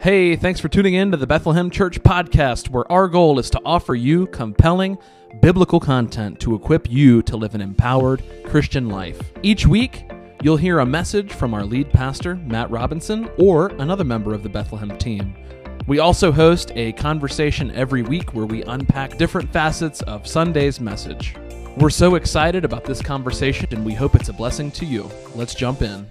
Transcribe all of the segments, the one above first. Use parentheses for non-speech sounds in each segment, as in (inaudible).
Hey, thanks for tuning in to the Bethlehem Church podcast, where our goal is to offer you compelling biblical content to equip you to live an empowered Christian life. Each week, you'll hear a message from our lead pastor, Matt Robinson, or another member of the Bethlehem team. We also host a conversation every week where we unpack different facets of Sunday's message. We're so excited about this conversation and we hope it's a blessing to you. Let's jump in.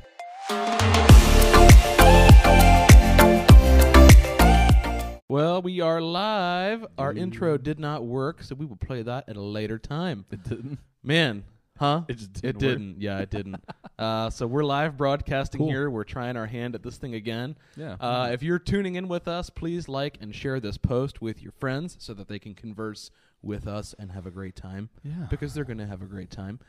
Well, we are live. Our intro did not work, so we will play that at a later time. It didn't. Man, huh? It just didn't. work. didn't. Yeah, it didn't. (laughs) uh, so we're live broadcasting Cool. here. We're trying our hand at this thing again. Yeah. Uh, if you're tuning in with us, please like and share this post with your friends so that they can converse with us and have a great time yeah. because they're going to have a great time.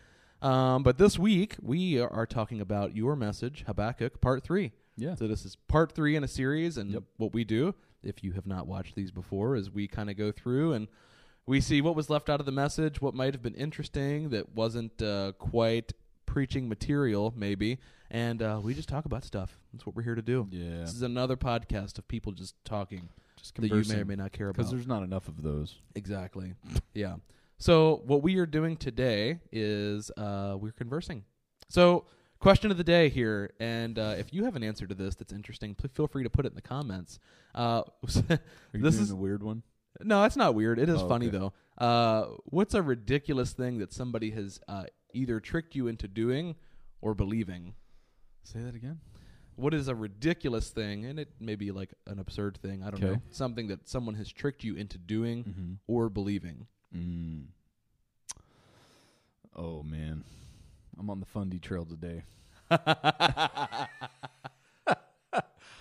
Um, but this week, we are, are talking about your message, Habakkuk, part three. Yeah. So this is part three in a series, and Yep. what we do, if you have not watched these before, as we kind of go through and we see what was left out of the message, what might have been interesting that wasn't uh, quite preaching material, maybe, and uh, we just talk about stuff. That's what we're here to do. Yeah. This is another podcast of people just talking Just that you may or may not care about. because there's not enough of those. Exactly. yeah. So what we are doing today is uh, we're conversing. So question of the day here, and uh, if you have an answer to this that's interesting, please feel free to put it in the comments. Uh, (laughs) This is- a weird one. no, it's not weird. It is Oh, funny okay. though. Uh, what's a ridiculous thing that somebody has uh, either tricked you into doing or believing? Say that again. What is a ridiculous thing, and it may be like an absurd thing. I don't know. Something that someone has tricked you into doing Mm-hmm. or believing. Mm. Oh man, I'm on the Fundy Trail today. (laughs)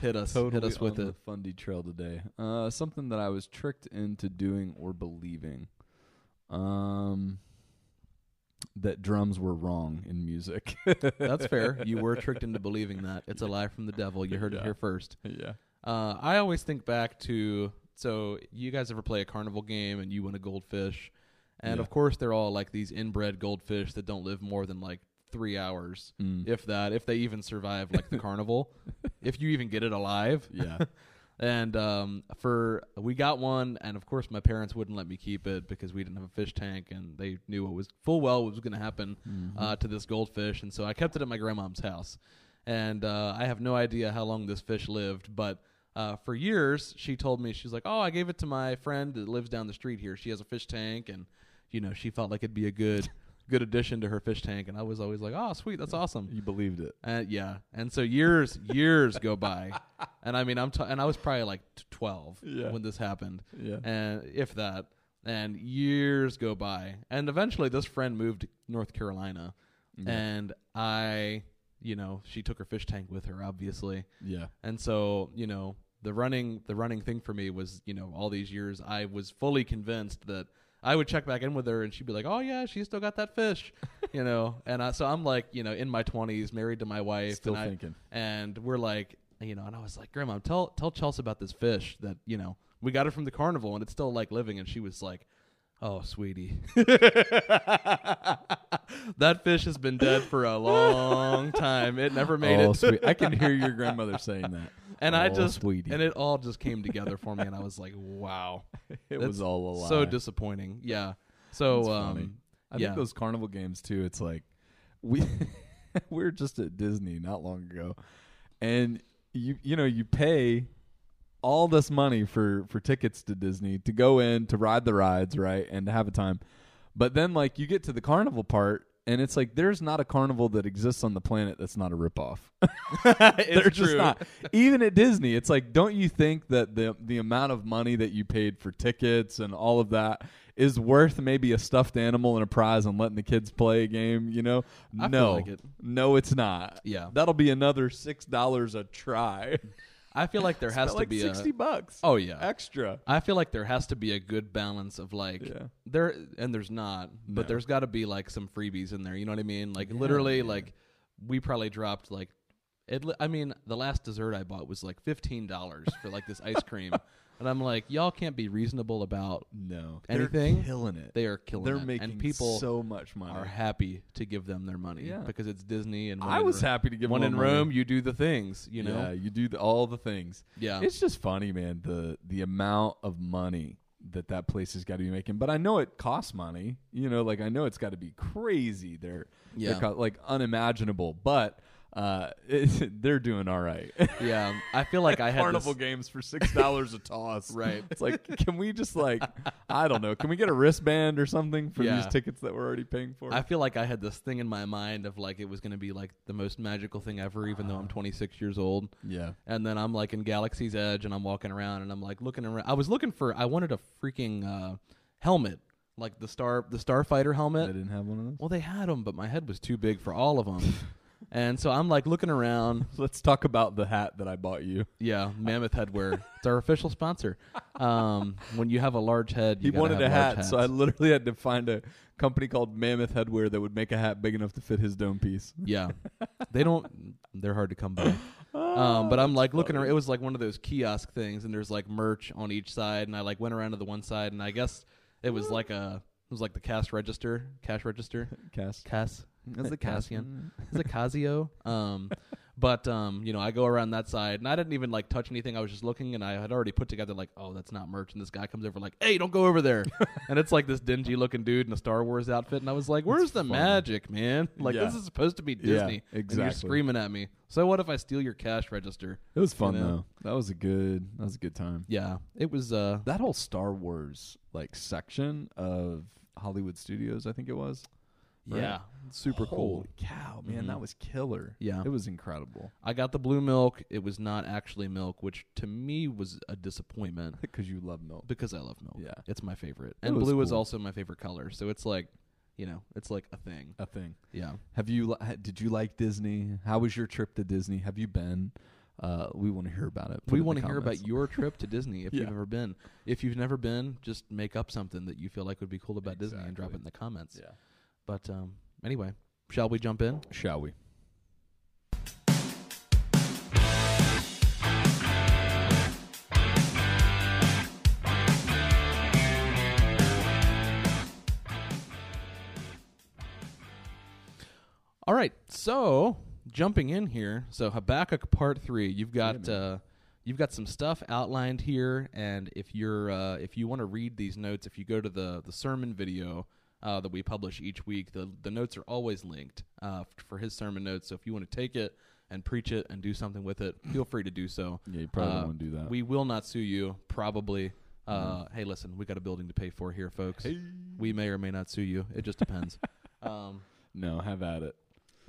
hit us, Totally hit us with on it. the Fundy Trail today. Uh, something that I was tricked into doing or believing. Um, that drums were wrong in music. (laughs) That's fair. You were (laughs) tricked into believing that. It's a lie from the devil. You heard it here first. yeah. Uh, I always think back to so you guys ever play a carnival game and you win a goldfish, and Yeah. of course they're all like these inbred goldfish that don't live more than like three hours, Mm. if that, if they even survive like the (laughs) carnival, if you even get it alive. yeah. (laughs) And um, for we got one, and of course my parents wouldn't let me keep it because we didn't have a fish tank, and they knew what was full well what was going to happen Mhm. uh, to this goldfish, and so I kept it at my grandmom's house. And uh, I have no idea how long this fish lived, but uh, for years she told me she's like, "Oh, I gave it to my friend that lives down the street here. She has a fish tank, and you know she felt like it'd be a good good addition to her fish tank." And I was always like, "Oh, sweet, that's awesome." you believed it. Uh, yeah, and so years years go by, (laughs) and I mean I'm t- and I was probably like twelve Yeah. when this happened, Yeah. and if that, and years go by, and eventually this friend moved to North Carolina, Yeah. and I, you know, she took her fish tank with her, obviously, yeah. and so you know the running the running thing for me was you know all these years I was fully convinced that. I would check back in with her, and she'd be like, "Oh yeah, she still got that fish," (laughs) you know. And I, so I'm like, you know, in my 20s, married to my wife, Still and I, thinking. and we're like, you know, and I was like, Grandma, tell tell Chelsea about this fish that you know we got it from the carnival and it's still like living. And she was like, Oh, sweetie, (laughs) that fish has been dead for a long (laughs) time. It never made oh, it. sweet. I can hear your grandmother saying that. And I Oh, just sweetie. and it all just came together for me, and I was like, Wow, (laughs) it was all a lie. so disappointing. Yeah. So um, I yeah. think those carnival games too. It's like we (laughs) we were just at Disney not long ago, and you you know you pay all this money for for tickets to Disney to go in to ride the rides right and to have a time, but then like you get to the carnival part. And it's like there's not a carnival that exists on the planet that's not a ripoff. (laughs) true. just not. Even at Disney, it's like, don't you think that the the amount of money that you paid for tickets and all of that is worth maybe a stuffed animal and a prize and letting the kids play a game? You know, I feel no, like it. no, it's not. Yeah. That'll be another six dollars a try. (laughs) I feel like there (laughs) has to like be sixty a. bucks. Oh yeah. extra. I feel like there has to be a good balance of like Yeah. there and there's not, but No. there's got to be like some freebies in there. You know what I mean? Like Yeah, literally, man. like we probably dropped like it. I mean, the last dessert I bought was like fifteen dollars for like this ice cream, (laughs) and I'm like, y'all can't be reasonable about No, Anything? They're killing it. they are killing They're it. making and people so much money. are happy to give them their money Yeah. because it's Disney and I in was Ro- happy to give one them in money. Rome you do the things you know Yeah, you do the, all the things. Yeah. it's just funny, man. The the amount of money that that place has got to be making. But I know it costs money. You know, like I know it's got to be crazy. They're Yeah. they're co- like unimaginable. But uh, (laughs) they're doing all right. (laughs) yeah I feel like I had Carnival this, games for six dollars a toss. (laughs) Right. It's like, can we just like, I don't know, can we get a wristband or something for Yeah. these tickets that we're already paying for? I feel like I had this thing in my mind of like it was going to be like the most magical thing ever even though I'm 26 years old yeah. and then I'm like in Galaxy's Edge and I'm walking around and I'm like looking around I was looking for I wanted a freaking uh, helmet like the star the starfighter helmet. I didn't have one of those. Well, they had them, but my head was too big for all of them. And so I'm like looking around. (laughs) Let's talk about the hat that I bought you. Yeah, Mammoth Headwear. It's our official sponsor. Um, when you have a large head, you He wanted a hat, so I literally had to find a company called Mammoth Headwear that would make a hat big enough to fit his dome piece. yeah, they don't. They're hard to come by. (laughs) Um, but I'm like looking around. It was like one of those kiosk things, and there's like merch on each side. And I like went around to the one side, and I guess it was like a it was like the cash register, cash register, Cass. Cass. Is it (laughs) Cassian? Is it Casio? Um, (laughs) but um, you know, I go around that side, and I didn't even like touch anything. I was just looking, and I had already put together like, oh, that's not merch. And this guy comes over like, hey, don't go over there. (laughs) and it's like this dingy looking dude in a Star Wars outfit, and I was like, where's the magic, man? Like Yeah. this is supposed to be Disney. And exactly. you're screaming at me. So what if I steal your cash register? It was fun You know? though. That was a good. That was a good time. Yeah, it was. uh That whole Star Wars like section of Hollywood Studios, I think it was. Right. Yeah, super cool. Holy cow, man, Mhm. that was killer. Yeah. it was incredible. I got the blue milk. It was not actually milk, which to me was a disappointment. (laughs) Because you love milk. because I love milk. Yeah. it's my favorite, It and was blue is cool. also my favorite color. So it's like, you know, it's like a thing. A thing. Yeah, Have you? li- ha- Did you like Disney? How was your trip to Disney? Have you been? Uh, we want to hear about it. Put we it in want to hear about comments. your (laughs) trip to Disney if Yeah. you've ever been. If you've never been, just make up something that you feel like would be cool about Disney and drop it Exactly. in the comments. Yeah. But um, anyway, shall we jump in? Shall we? All right, so jumping in here, so Habakkuk Part Three. You've got uh, you've got some stuff outlined here, and if you're uh, if you want to read these notes, if you go to the the sermon video uh, that we publish each week, the the notes are always linked uh, for his sermon notes. So if you want to take it and preach it and do something with it, feel free to do so. Yeah, you probably Uh, want to do that. We will not sue you, probably. Uh, Hey, listen, we got a building to pay for here, folks. We may or may not sue you. It just depends. (laughs) um, no, have at it.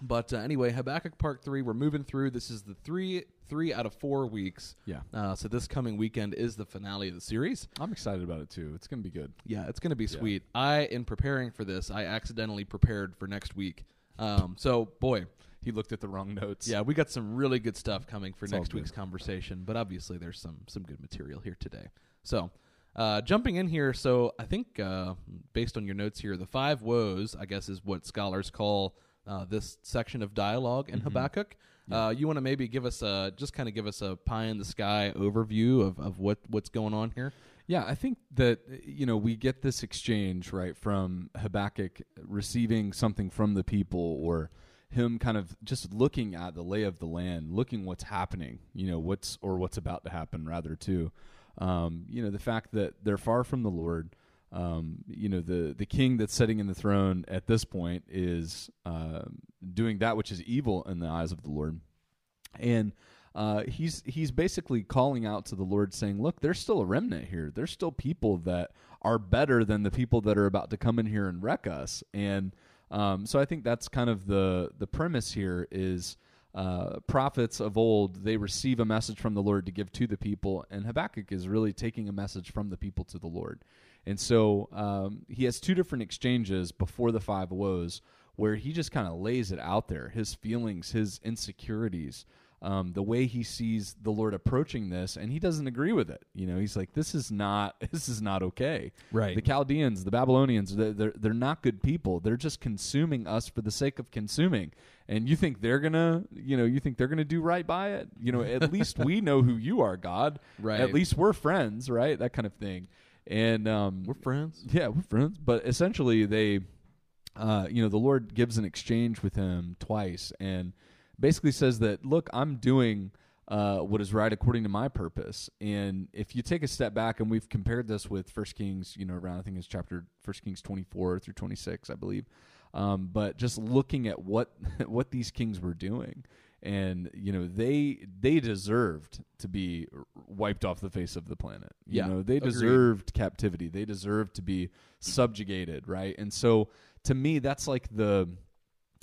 But uh, anyway, Habakkuk Part Three. We're moving through. This is the three three out of four weeks. Yeah, Uh, so this coming weekend is the finale of the series. I'm excited about it too. It's gonna be good. Yeah, it's going to be Yeah. sweet. I, in preparing for this, I accidentally prepared for next week. Um, so boy, He looked at the wrong notes. yeah, we got some really good stuff coming for It's next week's conversation. But obviously, there's some some good material here today. So. Uh, jumping in here, so I think uh, based on your notes here, the five woes, I guess, is what scholars call uh, this section of dialogue in Mhm. Habakkuk. Uh, you want to maybe give us a just kind of give us a pie in the sky overview of, of what what's going on here. Yeah, I think that you know we get this exchange right from Habakkuk receiving something from the people, or him kind of just looking at the lay of the land, looking what's happening, you know, what's or what's about to happen, rather too. Um, you know, the fact that they're far from the Lord. Um, you know, the the king that's sitting in the throne at this point is uh, doing that which is evil in the eyes of the Lord, and uh, he's he's basically calling out to the Lord, saying, "Look, there's still a remnant here. There's still people that are better than the people that are about to come in here and wreck us." And um, so I think that's kind of the the premise here is uh, prophets of old they receive a message from the Lord to give to the people, and Habakkuk is really taking a message from the people to the Lord. And so um, he has two different exchanges before the five woes where he just kind of lays it out there his feelings, his insecurities, um, the way he sees the Lord approaching this, and he doesn't agree with it. You know, he's like, "This is not, (laughs) this is not okay." Right. The Chaldeans, the Babylonians, they're, they're they're not good people. They're just consuming us for the sake of consuming. And you think they're gonna, you know, you think they're gonna do right by it? You know, at (laughs) least we know who you are, God. Right. At least we're friends, right? That kind of thing. And um, We're friends. yeah, we're friends. But essentially, they, uh, you know, the Lord gives an exchange with him twice, and basically says that, look, I'm doing uh, what is right according to my purpose. And if you take a step back, and we've compared this with First Kings, you know, around I think it's chapter First Kings 24 through 26, I believe. Um, but just looking at what (laughs) what these kings were doing, and you know they they deserved to be wiped off the face of the planet. You Yeah, know they agreed. deserved captivity. They deserved to be subjugated, right? And so to me, that's like the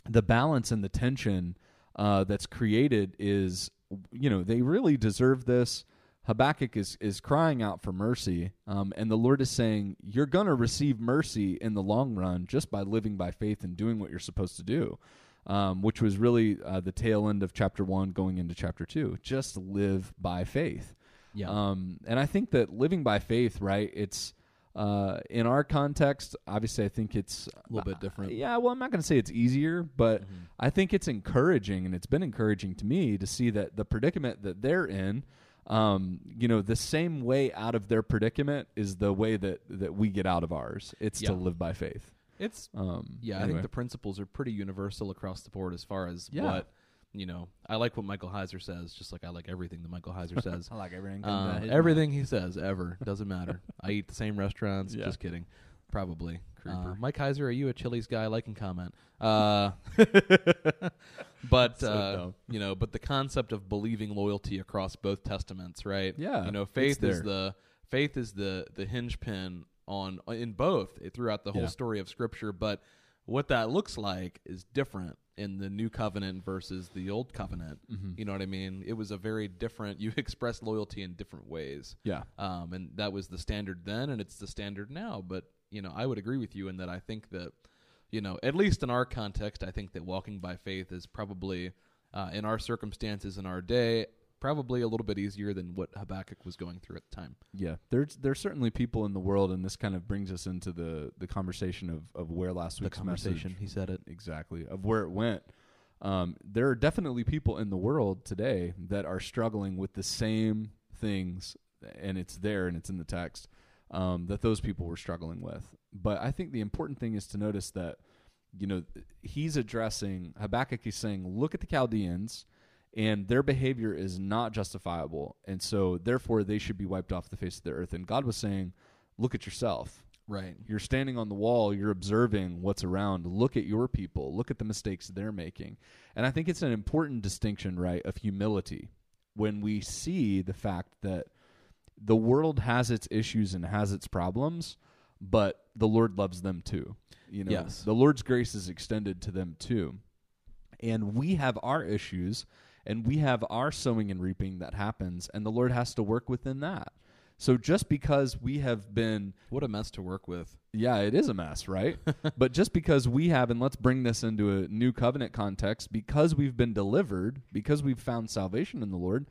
the balance and the tension uh, that's created is you know they really deserve this. Habakkuk is is crying out for mercy, um, and the Lord is saying you're gonna receive mercy in the long run just by living by faith and doing what you're supposed to do, um, which was really uh, the tail end of chapter one going into chapter two. Just live by faith. Yeah. Um, and I think that living by faith, right? It's uh, in our context. Obviously, I think it's A little bit different. yeah, well, I'm not going to say it's easier, but Mm-hmm. I think it's encouraging, and it's been encouraging to me to see that the predicament that they're in, um, you know, the same way out of their predicament is the way that that we get out of ours. It's Yeah. to live by faith. It's Um, yeah. I think the principles are pretty universal across the board as far as Yeah. what you know. I like what Michael Heiser says, just like I like everything that Michael Heiser says. (laughs) I like everything. Uh, everything he says ever doesn't matter. (laughs) I eat the same restaurants. Yeah. Just kidding. Probably. Creeper. Uh, Mike Heiser, are you a Chili's guy? Like and comment. Uh, (laughs) but So uh, you know, but the concept of believing loyalty across both testaments, right? Yeah, You know, faith is the faith is the the hinge pin on in both eh, throughout the whole Yeah. story of Scripture. But what that looks like is different in the new covenant versus the old covenant. Mm-hmm. You know what I mean? It was a very different. (laughs) You express loyalty in different ways. Yeah. Um, and that was the standard then, and it's the standard now. But you know, I would agree with you in that I think that, you know, at least in our context, I think that walking by faith is probably, uh, in our circumstances in our day, probably a little bit easier than what Habakkuk was going through at the time. Yeah, there's there's certainly people in the world, and this kind of brings us into the the conversation of of where last The week's conversation, message he said it. exactly of where it went. Um, there are definitely people in the world today that are struggling with the same things, and it's there and it's in the text um, that those people were struggling with. But I think the important thing is to notice that you know he's addressing Habakkuk is saying, look at the Chaldeans. And their behavior is not justifiable, and so therefore they should be wiped off the face of the earth. And God was saying, "Look at yourself. Right. You're standing on the wall, you're observing what's around. Look at your people, look at the mistakes they're making. And I think it's an important distinction, right, of humility when we see the fact that the world has its issues and has its problems, but the Lord loves them too. You know, Yes. the Lord's grace is extended to them too. And we have our issues and we have our sowing and reaping that happens, and the Lord has to work within that. So just because we have been What a mess to work with. yeah, it is a mess, right? (laughs) but just because we have, and let's bring this into a new covenant context, because we've been delivered, because we've found salvation in the Lord,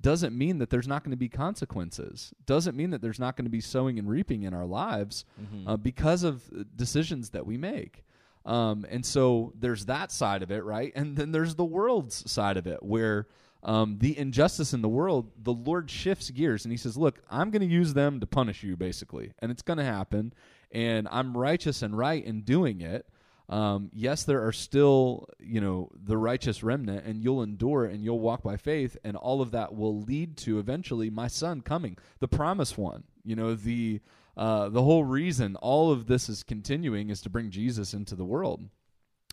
doesn't mean that there's not going to be consequences. Doesn't mean that there's not going to be sowing and reaping in our lives uh, because of uh, decisions that we make. Um, and so there's that side of it, right? And then there's the world's side of it, where um, the injustice in the world, the Lord shifts gears and He says, "Look, I'm going to use them to punish you, basically, and it's going to happen. And I'm righteous and right in doing it. Um, yes, there are still, you know, the righteous remnant, and you'll endure and you'll walk by faith, and all of that will lead to eventually my son coming, the promised one. You know, the uh, the whole reason all of this is continuing is to bring Jesus into the world.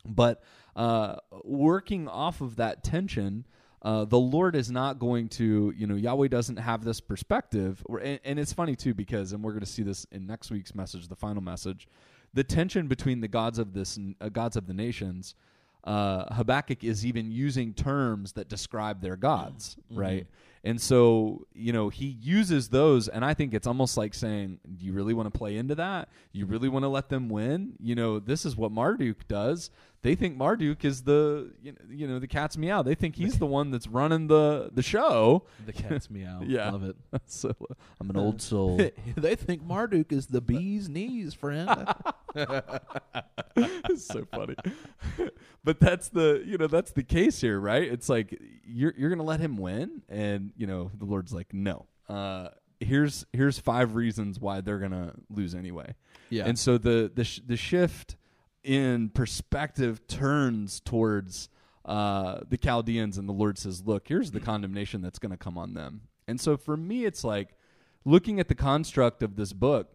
But uh, working off of that tension, uh, the Lord is not going to, you know, Yahweh doesn't have this perspective. Or- And, and it's funny, too, because, and we're going to see this in next week's message, the final message, the tension between the gods of this, uh, gods of the nations. Uh, Habakkuk is even using terms that describe their gods, right? And so, you know, he uses those, and I think it's almost like saying, Do you really want to play into that? You really want to let them win? You know, this is what Marduk does. They think Marduk is the, you know, you know the cat's meow. They think he's the one that's running the, the show. The cat's meow. (laughs) Yeah. Love it. (laughs) so I'm an old soul. (laughs) they think Marduk is the bee's knees, friend. it's so funny. but that's the you know that's the case here, right? It's like you're you're gonna let him win, and you know the Lord's like, no. Uh, here's here's five reasons why they're gonna lose anyway. yeah. And so the the sh- the shift in perspective turns towards uh, the Chaldeans, and the Lord says, "Look, here's the condemnation that's going to come on them." And so for me, it's like looking at the construct of this book.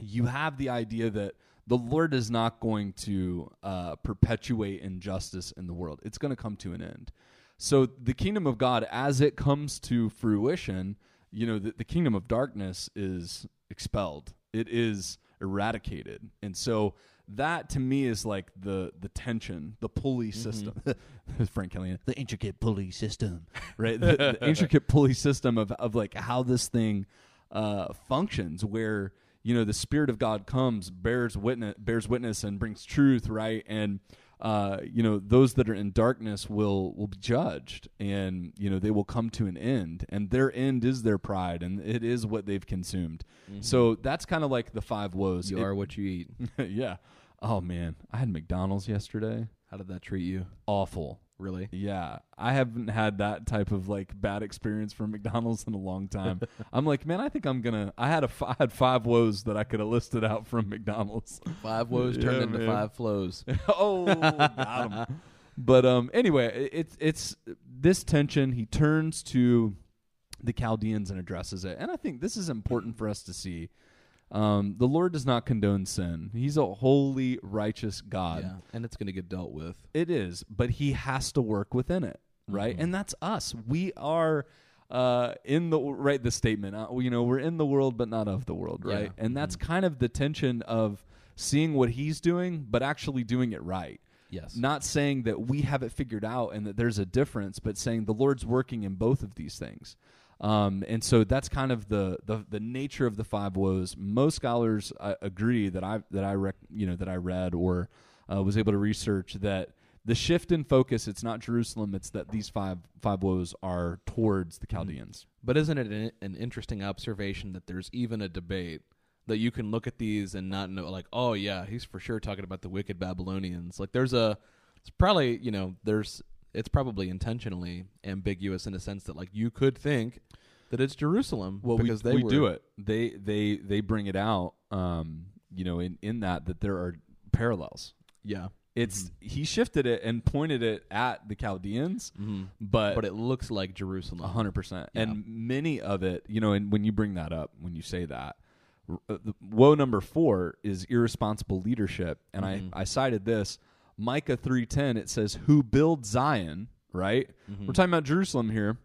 You have the idea that the Lord is not going to uh, perpetuate injustice in the world; it's going to come to an end. So the kingdom of God, as it comes to fruition, you know, the, the kingdom of darkness is expelled. It is eradicated, and so that to me is like the the tension, the pulley system. (laughs) Frank Kellyanne, the intricate pulley system, (laughs) right? the, the (laughs) intricate pulley system of of like how this thing uh, functions, where you know the spirit of God comes, bears witness, bears witness, and brings truth, right? And uh, you know those that are in darkness will will be judged, and you know they will come to an end, and their end is their pride, and it is what they've consumed. So that's kind of like the five woes. you It- are what you eat. (laughs) yeah. Oh man, I had McDonald's yesterday. How did that treat you? Awful. Really? Yeah, I haven't had that type of like bad experience from (laughs) McDonald's in a long time. (laughs) I'm like, man, I think I'm gonna. I had a f- I had five woes that I could have listed out from McDonald's. (laughs) Five woes Yeah, turned into five flows. oh, got him. But um, anyway, it- it's it's this tension. He turns to the Chaldeans and addresses it, and I think this is important for us to see. Um, the Lord does not condone sin. He's a holy, righteous God. yeah. And it's going to get dealt with. It is, but he has to work within it, right? Mhm. And that's us. We are uh, in the right. The statement, uh, you know, we're in the world, but not of the world, Yeah. right? And that's kind of the tension of seeing what he's doing, but actually doing it right. Yes. Not saying that we have it figured out and that there's a difference, but saying the Lord's working in both of these things. Um, and so that's kind of the, the the nature of the five woes. Most scholars uh, agree that I that I rec- you know that I read or uh, was able to research that the shift in focus it's not Jerusalem it's that these five five woes are towards the Chaldeans. But isn't it an, an interesting observation that there's even a debate that you can look at these and not know, like, oh yeah, he's for sure talking about the wicked Babylonians. Like, there's a, it's probably you know, there's, it's probably intentionally ambiguous in a sense that like you could think that it's Jerusalem Well, because we, they we were, do it. They they they bring it out. Um, you know, in in that that there are parallels. Yeah. It's he shifted it and pointed it at the Chaldeans, hmm but But it looks like Jerusalem. a hundred percent. And many of it, you know, and when you bring that up, when you say that, r- uh, the woe number four is irresponsible leadership, and Mhm. I I cited this Micah three ten. It says, "Who builds Zion?" Right. Mhm. We're talking about Jerusalem here,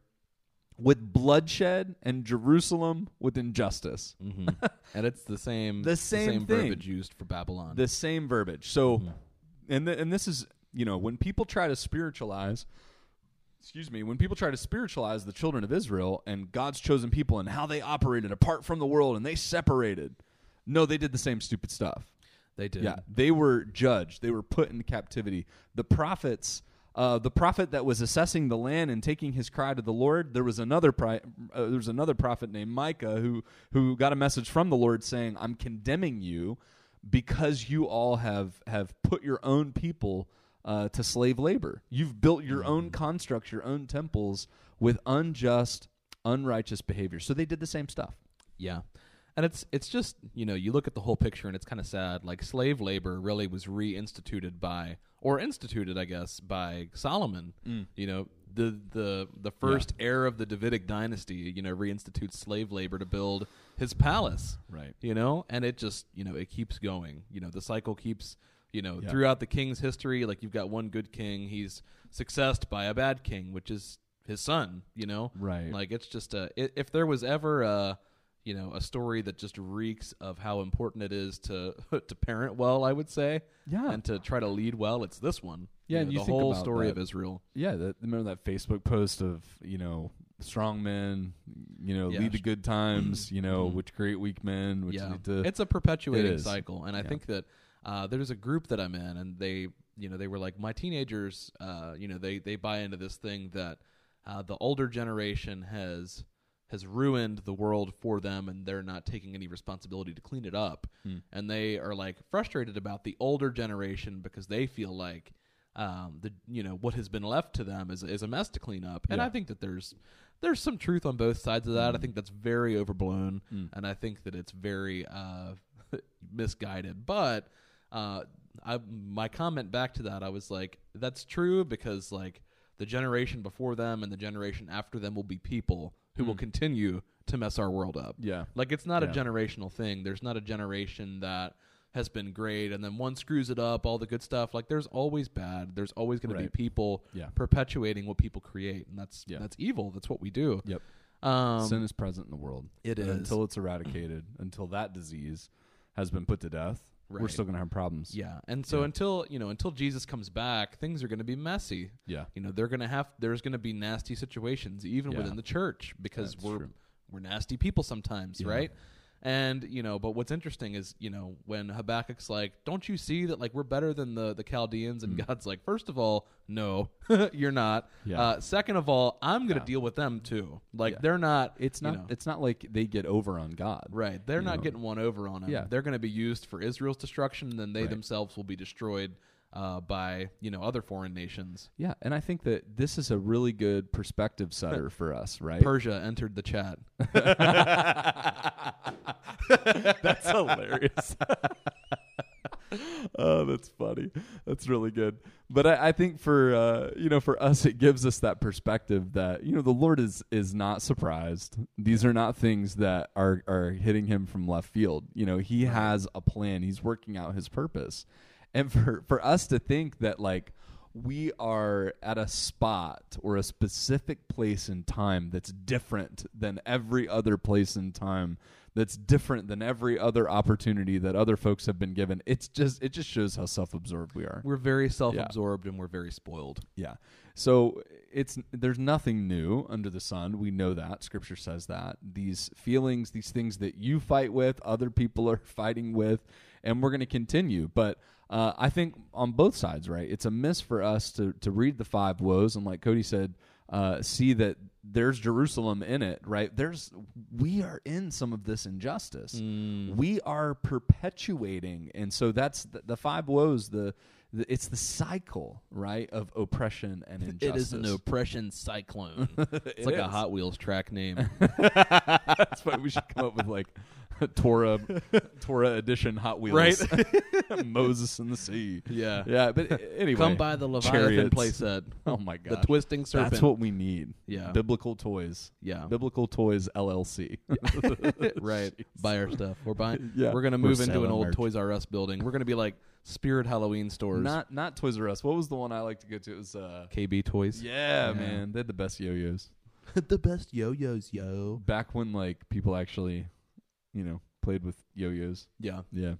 with bloodshed and Jerusalem with injustice. hmm (laughs) and it's the same, The same thing. verbiage used for Babylon. The same verbiage. So, Mhm. and th- and this is you know when people try to spiritualize. Excuse me. When people try to spiritualize the children of Israel and God's chosen people and how they operated apart from the world and they separated, no, they did the same stupid stuff. They did. Yeah, they were judged. They were put into captivity. The prophets, uh, the prophet that was assessing the land and taking his cry to the Lord, there was another pri- uh, there was another prophet named Micah who who got a message from the Lord saying, "I'm condemning you because you all have have put your own people." Uh, to slave labor, you've built your own constructs, your own temples with unjust, unrighteous behavior. So they did the same stuff. Yeah. And it's it's just, you know, you look at the whole picture and it's kind of sad. Like slave labor really was reinstituted by or instituted, I guess, by Solomon. Mm. You know, the the the first heir of the Davidic dynasty, you know, reinstitutes slave labor to build his palace. Right. You know, and it just, you know, it keeps going. You know, the cycle keeps you know, Yeah. throughout the king's history, like you've got one good king, he's successed by a bad king, which is his son, you know? Right. Like it's just a if there was ever a you know a story that just reeks of how important it is to (laughs) to parent well, I would say, Yeah. and to try to lead well, it's this one. Yeah, You and you the whole story that. of Israel. Yeah, that, remember that Facebook post of you know strong men, you know, Yeah. lead to good times, (clears throat) you know, Mhm. which create weak men, which yeah, lead to it's a perpetuating It cycle, and I Yeah. think that uh, there's a group that I'm in, and they, you know, they were like my teenagers. Uh, you know, they they buy into this thing that uh, the older generation has has ruined the world for them, and they're not taking any responsibility to clean it up, Hmm. and they are like frustrated about the older generation because they feel like. Um, the you know what has been left to them is is a mess to clean up, and Yeah. I think that there's there's some truth on both sides of that. I Mm. think that's very overblown Mm. and I think that it's very uh, (laughs) misguided. But uh, I, my comment back to that, I was like, that's true because like the generation before them and the generation after them will be people who will Mm. continue to mess our world up. yeah. Like it's not Yeah. a generational thing. There's not a generation that has been great and then one screws it up, all the good stuff. Like there's always bad. There's always going to be people Yeah. perpetuating what people create, and that's Yeah. that's evil. That's what we do. Yep. Um, Sin is present in the world. it is. until it's eradicated, until that disease has been put to death, we're still going to have problems. Yeah, and so Yeah. until you know until Jesus comes back, things are going to be messy. Yeah. You know, they're going to have there's going to be nasty situations even Yeah. within the church because That's we're true. we're nasty people sometimes, Yeah. right? And you know, but what's interesting is you know when Habakkuk's like, "Don't you see that like we're better than the the Chaldeans?" and Mm. God's like, first of all, no, (laughs) you're not. Yeah. Uh, second of all, I'm going to Yeah. deal with them too. Like Yeah. they're not. It's you not know, it's not like they get over on God. Right. They're not know. getting one over on them. Yeah. They're going to be used for Israel's destruction, and then they Right. themselves will be destroyed uh, by you know other foreign nations. Yeah, and I think that this is a really good perspective setter for us, right? Persia entered the chat. (laughs) that's hilarious. (laughs) oh, that's funny. That's really good. But I, I think for uh, you know for us, it gives us that perspective that you know the Lord is is not surprised. These are not things that are are hitting him from left field. You know, he has a plan. He's working out his purpose, and for for us to think that like we are at a spot or a specific place in time that's different than every other place in time that's different than every other opportunity that other folks have been given it's just it just shows how self-absorbed we are. We're very self-absorbed and we're very spoiled. yeah. So it's there's nothing new under the sun. We know that. Scripture says that. These feelings these things that you fight with other people are (laughs) fighting with and we're going to continue. But uh, I think on both sides, right? It's a miss for us to to read the five woes and, like Cody said, uh, see that there's Jerusalem in it, right? There's we are in some of this injustice. Mm. We are perpetuating, and so that's the, the five woes. The, the it's the cycle, right, of oppression and injustice. (laughs) It is an oppression cyclone. (laughs) it's It like a. Hot Wheels track name. (laughs) That's why we should come up with like (laughs) Torah Torah edition Hot Wheels, right? (laughs) Moses in the sea. yeah. Yeah, but anyway, Come by the Leviathan chariots. playset. (laughs) Oh my god, The twisting serpent. that's what we need. Yeah. Biblical toys, yeah. Biblical Toys LLC. right. Buy our stuff. We're buying. Yeah. We're gonna We're move into an old merch. Toys R Us building. We're gonna be like Spirit Halloween stores. Not not Toys R Us. What was the one I like to go to? It was uh, KB Toys. yeah, Yeah. man, they had the best yo-yos the best yo-yos, yo. back when like people actually, you know, played with yo-yos. Yeah. Yeah,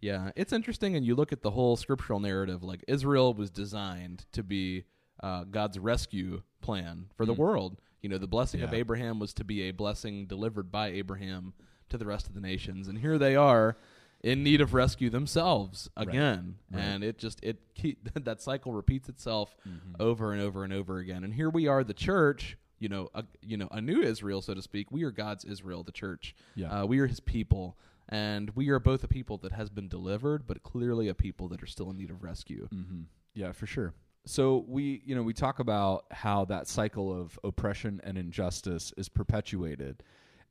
Yeah, it's interesting, and you look at the whole scriptural narrative. Like Israel was designed to be uh, God's rescue plan for the Mm. world. You know, the blessing of Abraham was to be a blessing delivered by Abraham to the rest of the nations, and here they are in need of rescue themselves again. Right. And it just it (laughs) keep, that cycle repeats itself Mhm. over and over and over again. And here we are, the church. You know, a, you know, a new Israel, so to speak. We are God's Israel, the church. yeah. Uh, we are his people, and we are both a people that has been delivered, but clearly a people that are still in need of rescue. Mm-hmm. Yeah, for sure. So we, you know, we talk about how that cycle of oppression and injustice is perpetuated,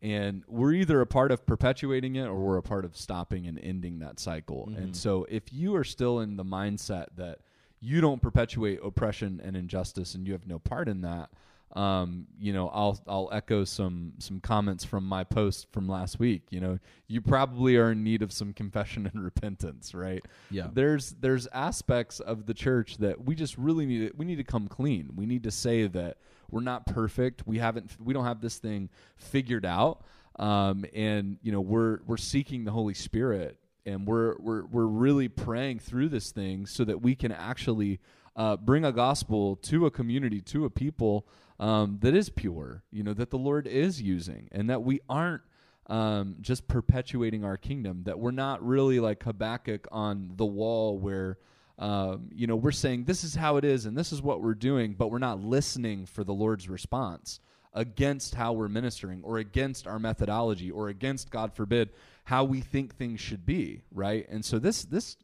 and we're either a part of perpetuating it or we're a part of stopping and ending that cycle. Mhm. And so, if you are still in the mindset that you don't perpetuate oppression and injustice and you have no part in that, um, you know, I'll I'll echo some some comments from my post from last week. You know, you probably are in need of some confession (laughs) and repentance, right? Yeah. there's there's aspects of the church that we just really need to, we need to come clean. We need to say that we're not perfect. We haven't we don't have this thing figured out. Um, and you know we're we're seeking the Holy Spirit and we're we're we're really praying through this thing so that we can actually uh, bring a gospel to a community to a people um, that is pure, you know, that the Lord is using, and that we aren't um, just perpetuating our kingdom, that we're not really like Habakkuk on the wall where. Um, you know, we're saying this is how it is and this is what we're doing, but we're not listening for the Lord's response against how we're ministering or against our methodology or against, God forbid, how we think things should be, right? And so this this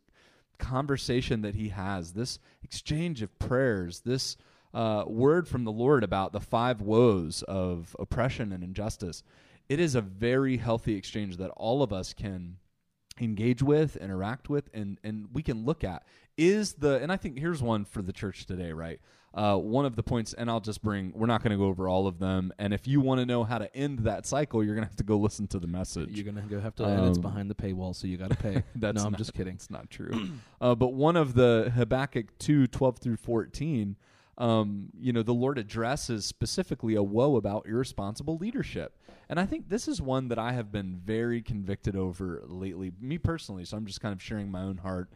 conversation that he has, this exchange of prayers, this uh, word from the Lord about the five woes of oppression and injustice, it is a very healthy exchange that all of us can engage with, interact with, and and we can look at is the and I think here's one for the church today, right? Uh, one of the points, and I'll just bring. We're not going to go over all of them. And if you want to know how to end that cycle, you're going to have to go listen to the message. You're gonna go have to, and it's Um, behind the paywall, so you got to pay. (laughs) That's no, I'm not- just kidding. It's not true. (clears throat) uh, but one of the Habakkuk 2, 12 through 14, um, you know, the Lord addresses specifically a woe about irresponsible leadership. And I think this is one that I have been very convicted over lately, me personally. So I'm just kind of sharing my own heart.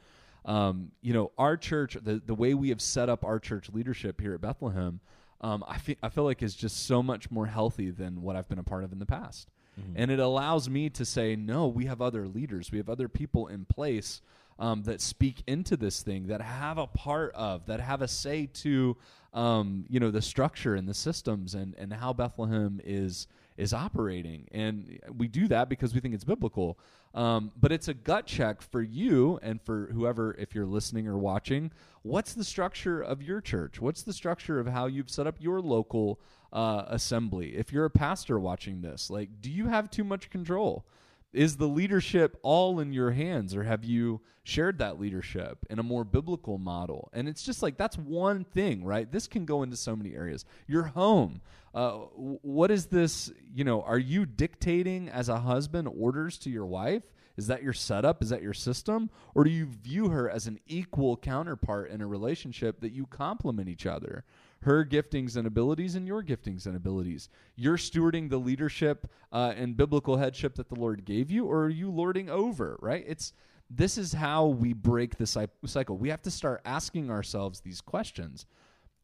Um, you know, our church, the, the way we have set up our church leadership here at Bethlehem, um, I, feel, I feel like is just so much more healthy than what I've been a part of in the past. And it allows me to say, no, we have other leaders, we have other people in place um, that speak into this thing, that have a part of, that have a say to, um, you know, the structure and the systems and, and how Bethlehem is is operating. And we do that because we think it's biblical. Um, but it's a gut check for you and for whoever, if you're listening or watching, what's the structure of your church? What's the structure of how you've set up your local uh, assembly? If you're a pastor watching this, like, do you have too much control? Is the leadership all in your hands, or have you shared that leadership in a more biblical model? And it's just like that's one thing, right? This can go into so many areas. Your home. Uh, what is this? You know, are you dictating as a husband orders to your wife? Is that your setup? Is that your system? Or do you view her as an equal counterpart in a relationship that you complement each other? Her giftings and abilities and your giftings and abilities. You're stewarding the leadership uh, and biblical headship that the Lord gave you, or are you lording over, right? It's this is how we break the cycle. We have to start asking ourselves these questions.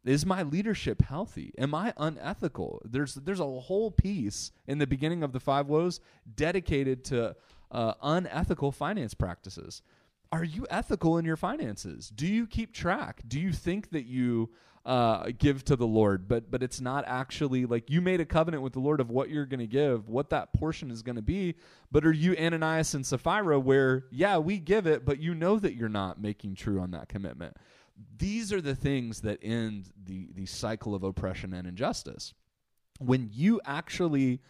Is my leadership healthy? Am I unethical? There's there's a whole piece in the beginning of the five woes dedicated to uh, unethical finance practices. Are you ethical in your finances? Do you keep track? Do you think that you uh, give to the Lord, but but it's not actually like you made a covenant with the Lord of what you're going to give, what that portion is going to be. But are you Ananias and Sapphira, where yeah we give it, but you know that you're not making true on that commitment? These are the things that end the the cycle of oppression and injustice. When you actually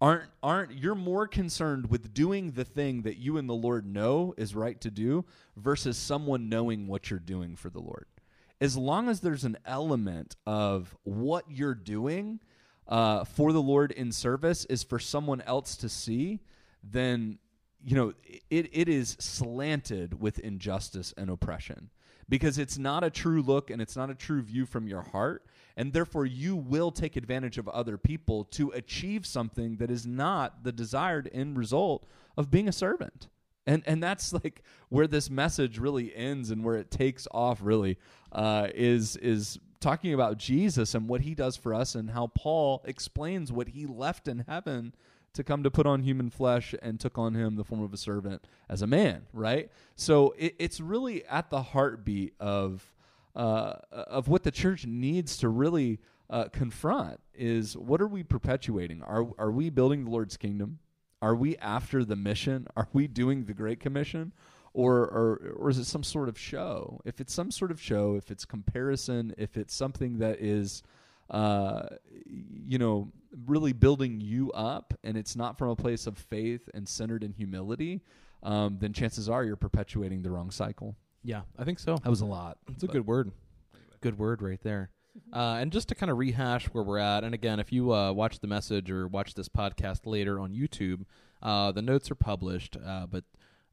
aren't aren't you're more concerned with doing the thing that you and the Lord know is right to do versus someone knowing what you're doing for the Lord. As long as there's an element of what you're doing uh, for the Lord in service is for someone else to see, then you know it it is slanted with injustice and oppression. Because it's not a true look and it's not a true view from your heart and therefore you will take advantage of other people to achieve something that is not the desired end result of being a servant. And and that's like where this message really ends and where it takes off really uh, is is talking about Jesus and what he does for us and how Paul explains what he left in heaven to come to put on human flesh and took on him the form of a servant as a man, right? So it, it's really at the heartbeat of uh, of what the church needs to really uh, confront is what are we perpetuating? Are are we building the Lord's kingdom? Are we after the mission? Are we doing the Great Commission? Or, or or is it some sort of show? If it's some sort of show, if it's comparison, if it's something that is uh, you know, really building you up and it's not from a place of faith and centered in humility, um, then chances are you're perpetuating the wrong cycle. Yeah, I think so. That was a lot. It's a good word. Good word right there. Uh, and just to kind of rehash where we're at, and again, if you uh, watch the message or watch this podcast later on YouTube, uh, the notes are published. Uh, but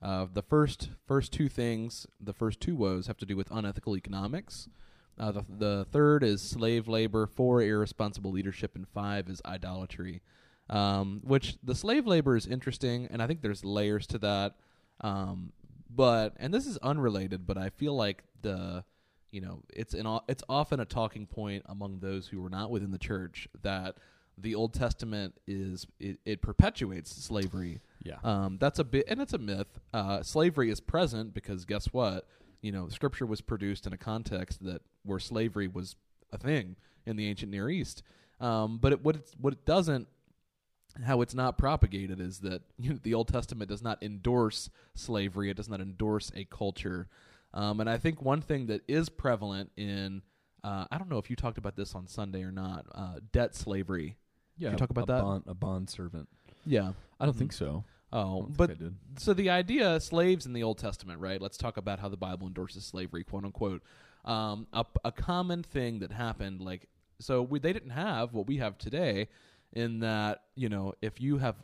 uh, the first first two things, the first two woes, have to do with unethical economics. Uh, the, the third is slave labor. Four, irresponsible leadership, and five is idolatry. Um, which the slave labor is interesting, and I think there's layers to that. Um, but and this is unrelated, but I feel like the you know, it's an it's often a talking point among those who are not within the church that the Old Testament is it, it perpetuates slavery. Yeah. Um, that's a bit, and it's a myth. Uh, slavery is present because guess what? You know, Scripture was produced in a context that where slavery was a thing in the ancient Near East. Um, but it, what it's, what it doesn't, how it's not propagated is that (laughs) you know, the Old Testament does not endorse slavery. It does not endorse a culture. Um, and I think one thing that is prevalent in, uh, I don't know if you talked about this on Sunday or not, uh, debt slavery. yeah. you talk about a that? Bond, a bond servant. Yeah. I don't think so. Oh, think but I did. so the idea slaves in the Old Testament, right? Let's talk about how the Bible endorses slavery, quote unquote. Um, a, a common thing that happened, like so, we, they didn't have what we have today, in that you know if you have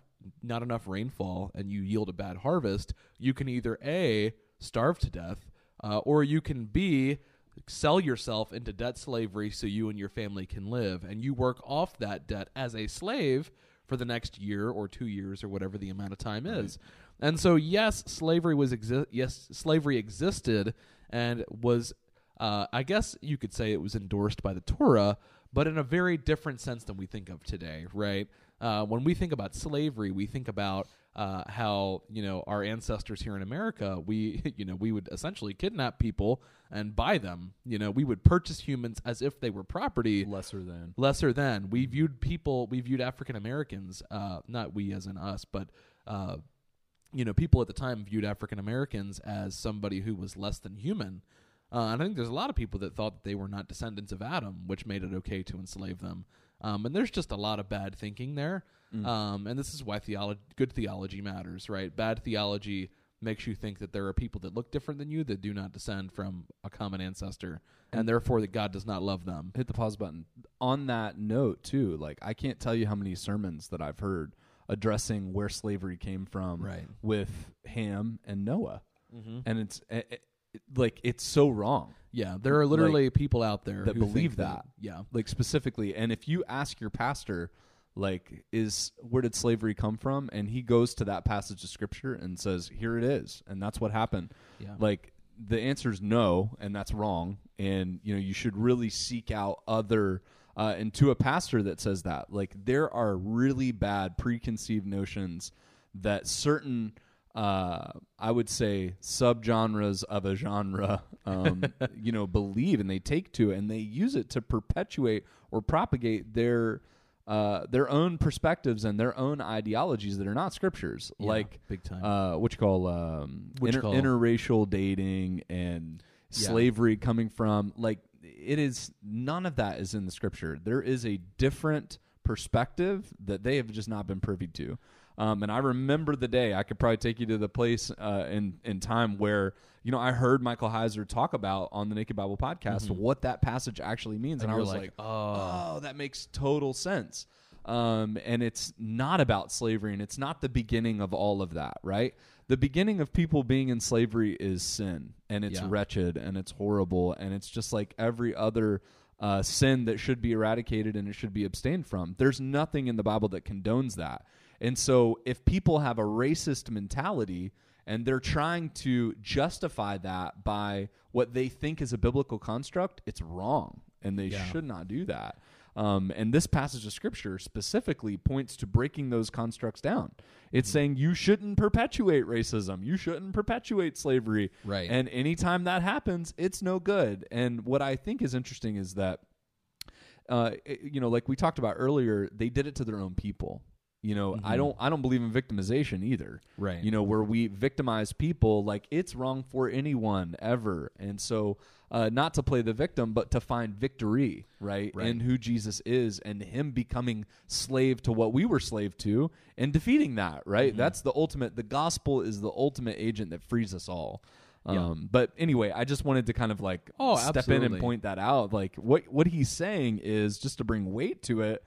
not enough rainfall and you yield a bad harvest, you can either a starve to death, uh, or you can b sell yourself into debt slavery so you and your family can live, and you work off that debt as a slave for the next year or two years or whatever the amount of time is. And so, yes, slavery was exi- yes, slavery existed and was, uh, I guess you could say it was endorsed by the Torah, but in a very different sense than we think of today, right? Uh, when we think about slavery, we think about uh, how you know our ancestors here in America, we (laughs) you know we would essentially kidnap people and buy them. You know, we would purchase humans as if they were property. Lesser than. lesser than. We viewed people we viewed african americans uh not we as in us but uh you know people at the time viewed african americans as somebody who was less than human. Uh, and i think there's a lot of people that thought that they were not descendants of adam which made it okay to enslave them. Um, and there's just a lot of bad thinking there um, and this is why theology good theology matters right bad theology makes you think that there are people that look different than you that do not descend from a common ancestor and therefore that god does not love them hit the pause button. On that note, too, like I can't tell you how many sermons that I've heard addressing where slavery came from Right. with Ham and Noah. mm-hmm. And it's eh, eh, like it's so wrong. Yeah, there are literally people out there that believe that. Yeah, Like specifically, and if you ask your pastor like is where did slavery come from? And he goes to that passage of scripture and says here it is. And that's what happened. Yeah, like the answer is no and that's wrong. And you know you should really seek out other uh, and to a pastor that says that like there are really bad preconceived notions that certain uh, I would say subgenres of a genre, (laughs) um, you know, believe and they take to and they use it to perpetuate or propagate their uh, their own perspectives and their own ideologies that are not scriptures, Yeah, like big time. uh, what you call um, What you inter- call- interracial dating and Yeah. slavery coming from like it is none of that is in the scripture. There is a different perspective that they have just not been privy to. Um, and I remember the day I could probably take you to the place uh, in in time where you know I heard Michael Heiser talk about on the Naked Bible podcast what that passage actually means, Mm-hmm. And and, I was like, like, "Oh." oh, that makes total sense. Um, and it's not about slavery, and it's not the beginning of all of that, right? The beginning of people being in slavery is sin, and it's Yeah. wretched, and it's horrible, and it's just like every other uh, sin that should be eradicated and it should be abstained from. There's nothing in the Bible that condones that. And so, if people have a racist mentality and they're trying to justify that by what they think is a biblical construct, it's wrong, and they Yeah. should not do that. Um, and this passage of scripture specifically points to breaking those constructs down. It's Mm-hmm. saying you shouldn't perpetuate racism, you shouldn't perpetuate slavery, Right. And anytime that happens, it's no good. And what I think is interesting is that uh, it- you know, like we talked about earlier, they did it to their own people. You know, I don't, I don't believe in victimization either. Mm-hmm. Right. You know, where we victimize people, like it's wrong for anyone ever. And so, uh, not to play the victim, but to find victory, right, Right. in who Jesus is and Him becoming slave to what we were slave to and defeating that, right. Mm-hmm. That's the ultimate. The gospel is the ultimate agent that frees us all. Yeah. Um, but anyway, I just wanted to kind of like Oh, step in and point that out. Like what what he's saying is just to bring weight to it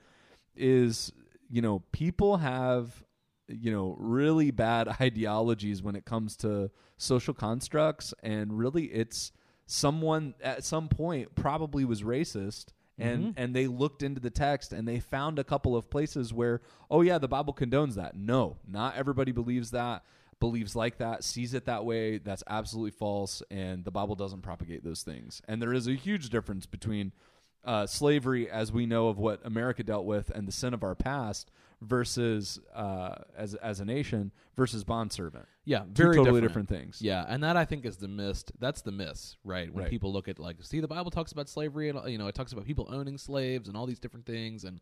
is you know people have you know really bad (laughs) ideologies when it comes to social constructs and really it's someone at some point probably was racist and mm-hmm. and they looked into the text and they found a couple of places where oh yeah the bible condones that. No not everybody believes that believes like that, sees it that way, that's absolutely false, and the Bible doesn't propagate those things. And there is a huge difference between uh, slavery, as we know of what America dealt with, and the sin of our past, versus uh, as as a nation versus bond servant. Yeah, Two very totally different. different things. Yeah, and that I think is the missed. That's the miss, right? When Right. people look at like, see, the Bible talks about slavery, and you know, it talks about people owning slaves and all these different things, and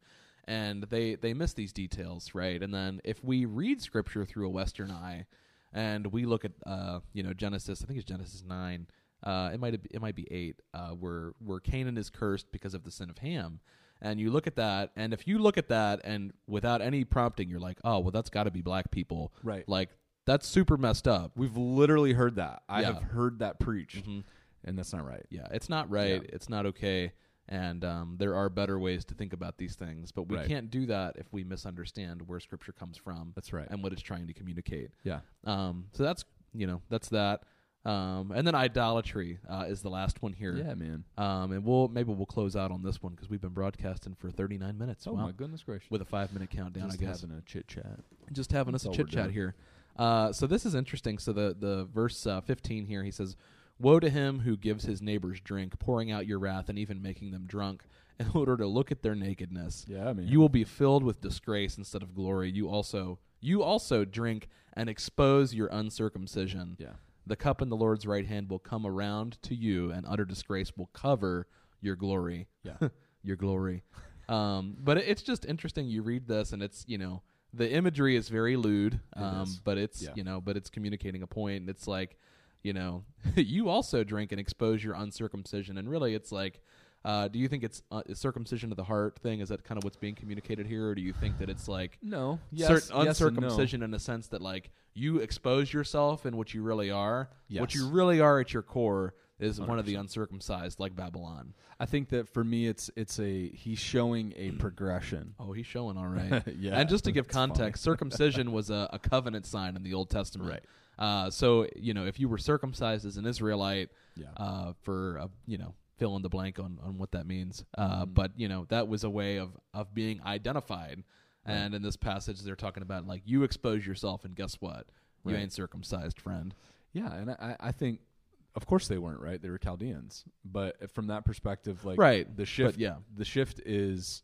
and they they miss these details, right? And then if we read Scripture through a Western eye, and we look at uh, you know Genesis, I think it's Genesis nine. Uh, it might it might be eight, uh, where where Canaan is cursed because of the sin of Ham, and you look at that, and if you look at that, and without any prompting, you're like, oh, well, that's got to be black people, Right. Like that's super messed up. We've literally heard that. I Yeah. have heard that preached, Mhm. and that's not right. Yeah, it's not right. Yeah. It's not okay. And um, there are better ways to think about these things, but we Right. can't do that if we misunderstand where Scripture comes from That's right. and what it's trying to communicate. Yeah. Um, so that's you know that's that. Um, and then idolatry uh, is the last one here. Yeah, man. Um, and we'll maybe we'll close out on this one because we've been broadcasting for 39 minutes. Oh wow. my goodness gracious! With a five minute countdown, Just I guess having a chit chat. just having That's us a chit chat here. Uh, so this is interesting. So the the verse uh, 15 here, he says, "Woe to him who gives his neighbors drink, pouring out your wrath and even making them drunk, (laughs) in order to look at their nakedness. Yeah, man. You will be filled with disgrace instead of glory. You also you also drink and expose your uncircumcision. yeah. The cup in the Lord's right hand will come around to you, and utter disgrace will cover your glory. Yeah. (laughs) your glory. Um, but it, it's just interesting. You read this, and it's you know the imagery is very lewd, It um, is. but it's Yeah. you know, but it's communicating a point. And it's like, you know, (laughs) you also drink and expose your uncircumcision, and really, it's like. Uh, do you think it's uh, circumcision of the heart thing? Is that kind of what's being communicated here, or do you think that it's like No. Yes. yes and no. uncircumcision in a sense that like you expose yourself and what you really are? What you really are at your core is one of the uncircumcised, like Babylon. I think that for me, it's it's a he's showing a (clears throat) progression. Oh, he's showing all (laughs) right. yeah. and just to give context, circumcision was a, a covenant sign in the Old Testament. Right. Uh, so you know, if you were circumcised as an Israelite, Yeah. uh, for uh, you know, fill in the blank on on what that means. Uh, Mhm. but you know, that was a way of of being identified. And in this passage, they're talking about like you expose yourself, and guess what? You ain't circumcised, friend. Yeah, and I, I think, of course, they weren't right. They were Chaldeans, but from that perspective, like Right, the shift. But yeah, the shift is.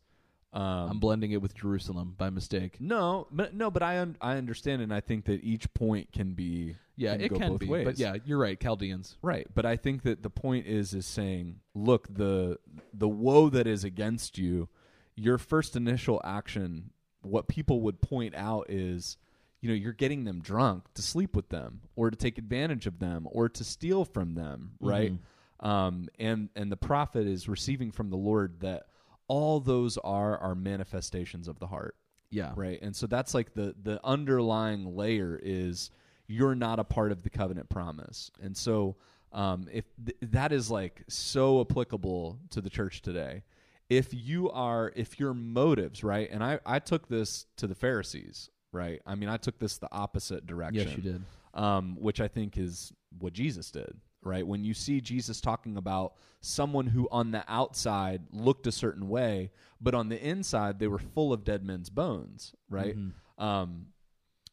Um, I'm blending it with Jerusalem by mistake. no, but no, but I un- I understand, and I think that each point can be Yeah, can it can be. ways. But yeah, you're right. Chaldeans. Right, but I think that the point is is saying, look, the the woe that is against you, your first initial action, what people would point out is, you know, you're getting them drunk to sleep with them or to take advantage of them or to steal from them, right? Um, and and the prophet is receiving from the Lord that all those are are manifestations of the heart. Yeah. right? And so that's like the the underlying layer is you're not a part of the covenant promise. And so um, if th- that is like so applicable to the church today. If you are if your motives right and i i took this to the pharisees right? I mean i took this the opposite direction Yes, you did. um, which I think is what Jesus did, right? When you see Jesus talking about someone who on the outside looked a certain way, but on the inside they were full of dead men's bones, right? Mhm. Um,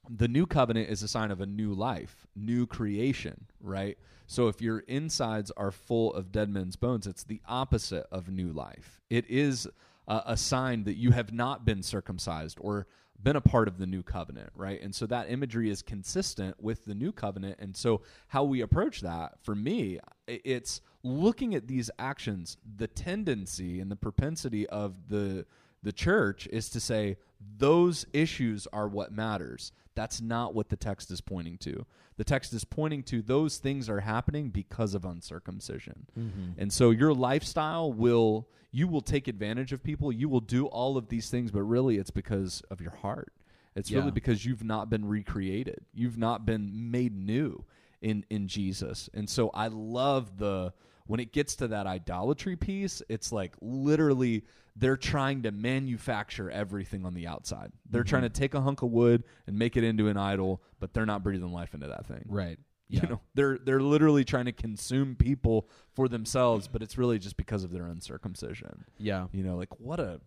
the new covenant is a sign of a new life, new creation, right? So if your insides are full of dead men's bones, it's the opposite of new life. It is a, a sign that you have not been circumcised or been a part of the new covenant, right? And so that imagery is consistent with the new covenant. And so how we approach that, for me, it's looking at these actions. The tendency and the propensity of the the church is to say those issues are what matters. That's not what the text is pointing to. The text is pointing to those things are happening because of uncircumcision. Mm-hmm. And so your lifestyle will you will take advantage of people, you will do all of these things, but really it's because of your heart. It's Yeah. really because you've not been recreated. You've not been made new in in Jesus. And so I love the when it gets to that idolatry piece, it's like literally they're trying to manufacture everything on the outside. They're trying mm-hmm. to take a hunk of wood and make it into an idol, but they're not breathing life into that thing. Right. You Yeah. know, they're they're literally trying to consume people for themselves, but it's really just because of their uncircumcision. Yeah. You know, like what a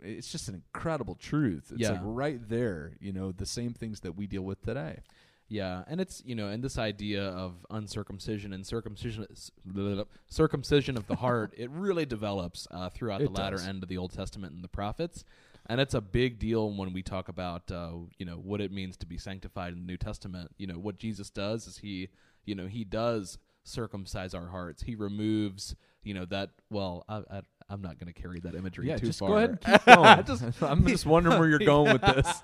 it's just an incredible truth. It's like Yeah. right there, you know, the same things that we deal with today. Yeah, and it's you know, and this idea of uncircumcision and circumcision, circumcision of the (laughs) heart, it really develops uh, throughout It the latter does. end of the Old Testament and the prophets, and it's a big deal when we talk about uh, you know what it means to be sanctified in the New Testament. You know what Jesus does is he you know he does circumcise our hearts. He removes you know that. Well, I, I, I'm not going to carry that imagery Yeah, too just far. go ahead keep (laughs) going. Just- (laughs) I'm just wondering where you're going with this.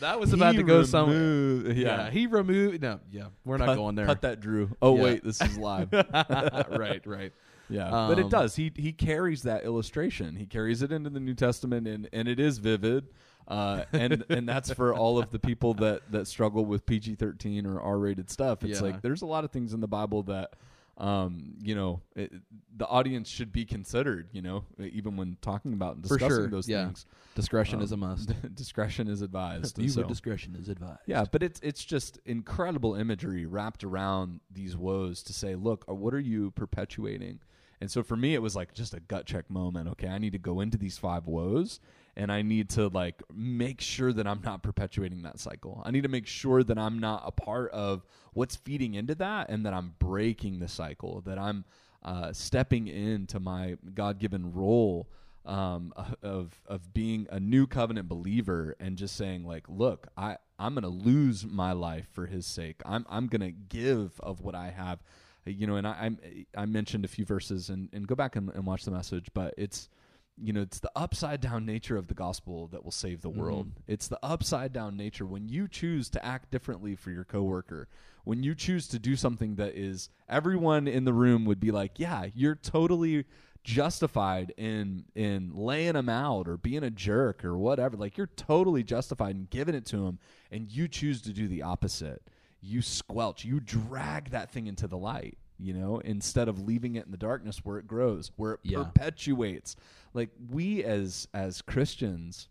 That was about He to go somewhere. removed- Yeah. he removed. No, yeah, we're not cut, going there. Cut that, Drew. Oh Yeah. wait, this is live. (laughs) right, right. Yeah, but it Um, does. He he carries that illustration. He carries it into the New Testament, and and it is vivid. Uh, and and that's for all of the people that that struggle with PG thirteen or R rated stuff. It's Yeah. like there's a lot of things in the Bible that, um, you know, it, the audience should be considered. You know, even when talking about and discussing sure, those yeah. things, Discretion Um, is a must. (laughs) discretion is advised. (laughs) Viewer So- discretion is advised. yeah, but it's it's just incredible imagery wrapped around these woes to say, look, uh, what are you perpetuating? And so for me, it was like just a gut check moment. Okay, I need to go into these five woes, and I need to like make sure that I'm not perpetuating that cycle. I need to make sure that I'm not a part of what's feeding into that, and that I'm breaking the cycle. That I'm uh, stepping into my God-given role um, of of being a new covenant believer and just saying like, look, I I'm gonna lose my life for His sake. I'm I'm gonna give of what I have, you know. And I I'm, I mentioned a few verses and and go back and, and watch the message, but it's you know it's the upside down nature of the gospel that will save the mm-hmm. world. It's the upside down nature when you choose to act differently for your coworker. When you choose to do something that is everyone in the room would be like, yeah, you're totally justified in in laying him out or being a jerk or whatever like you're totally justified in giving it to him and you choose to do the opposite you squelch you drag that thing into the light you know instead of leaving it in the darkness where it grows where it Yeah. perpetuates like we as as christians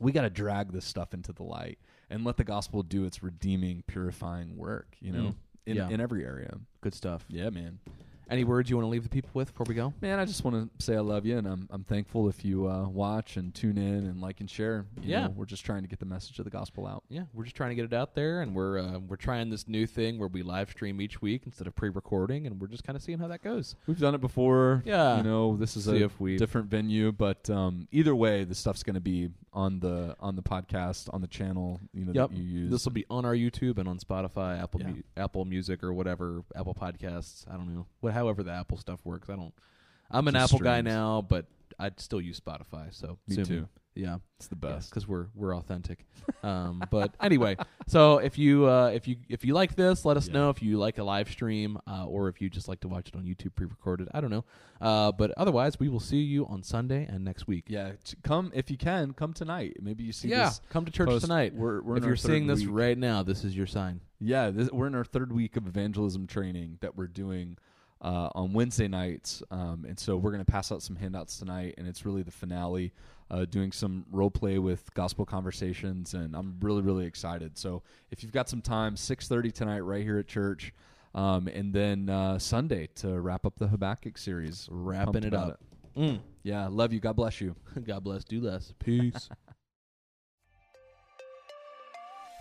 we got to drag this stuff into the light and let the gospel do its redeeming purifying work you know Mm. in, Yeah. in every area Good stuff. yeah man Any words you want to leave the people with before we go? Man, I just want to say I love you, and I'm I'm thankful if you uh, watch and tune in and like and share. You Yeah. know, we're just trying to get the message of the gospel out. Yeah, we're just trying to get it out there, and we're uh, we're trying this new thing where we live stream each week instead of pre-recording, and we're just kind of seeing how that goes. We've done it before. Yeah. you know, this is See a if we- different venue, but um, either way, the stuff's going to be on the on the podcast on the channel. You know Yep. that you use. This will be on our YouTube and on Spotify, Apple Yeah. Mu- Apple Music or whatever, Apple Podcasts. I don't know, what however the Apple stuff works. I don't. I'm an Just Apple guy streams. now, but I still use Spotify. So Me sue too. Yeah, it's the best. because we're we're authentic. (laughs) um, but anyway, so if you uh, if you if you like this, let us Yeah. know. If you like a live stream, uh, or if you just like to watch it on YouTube pre-recorded, I don't know. Uh, but otherwise, we will see you on Sunday and next week. Yeah, t- come if you can. Come tonight. Maybe you see Yeah, this. come to church post. tonight. We're, we're if our you're seeing third this week. right now, this is your sign. Yeah, this, we're in our third week of evangelism training that we're doing uh, on Wednesday nights, um, and so we're going to pass out some handouts tonight, and it's really the finale. Uh, doing some role play with gospel conversations, and I'm really really excited. So if you've got some time, 6:30 tonight, right here at church, um, and then uh, Sunday to wrap up the Habakkuk series. Wrapping Pumped it up. Mm. Yeah, love you. God bless you. (laughs) God bless. Do less. Peace. (laughs)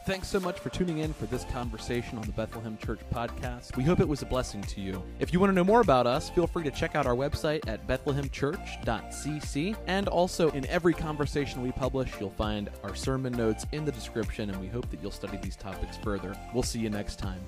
Thanks so much for tuning in for this conversation on the Bethlehem Church podcast. We hope it was a blessing to you. If you want to know more about us, feel free to check out our website at bethlehemchurch.cc. And also, in every conversation we publish, you'll find our sermon notes in the description, and we hope that you'll study these topics further. We'll see you next time.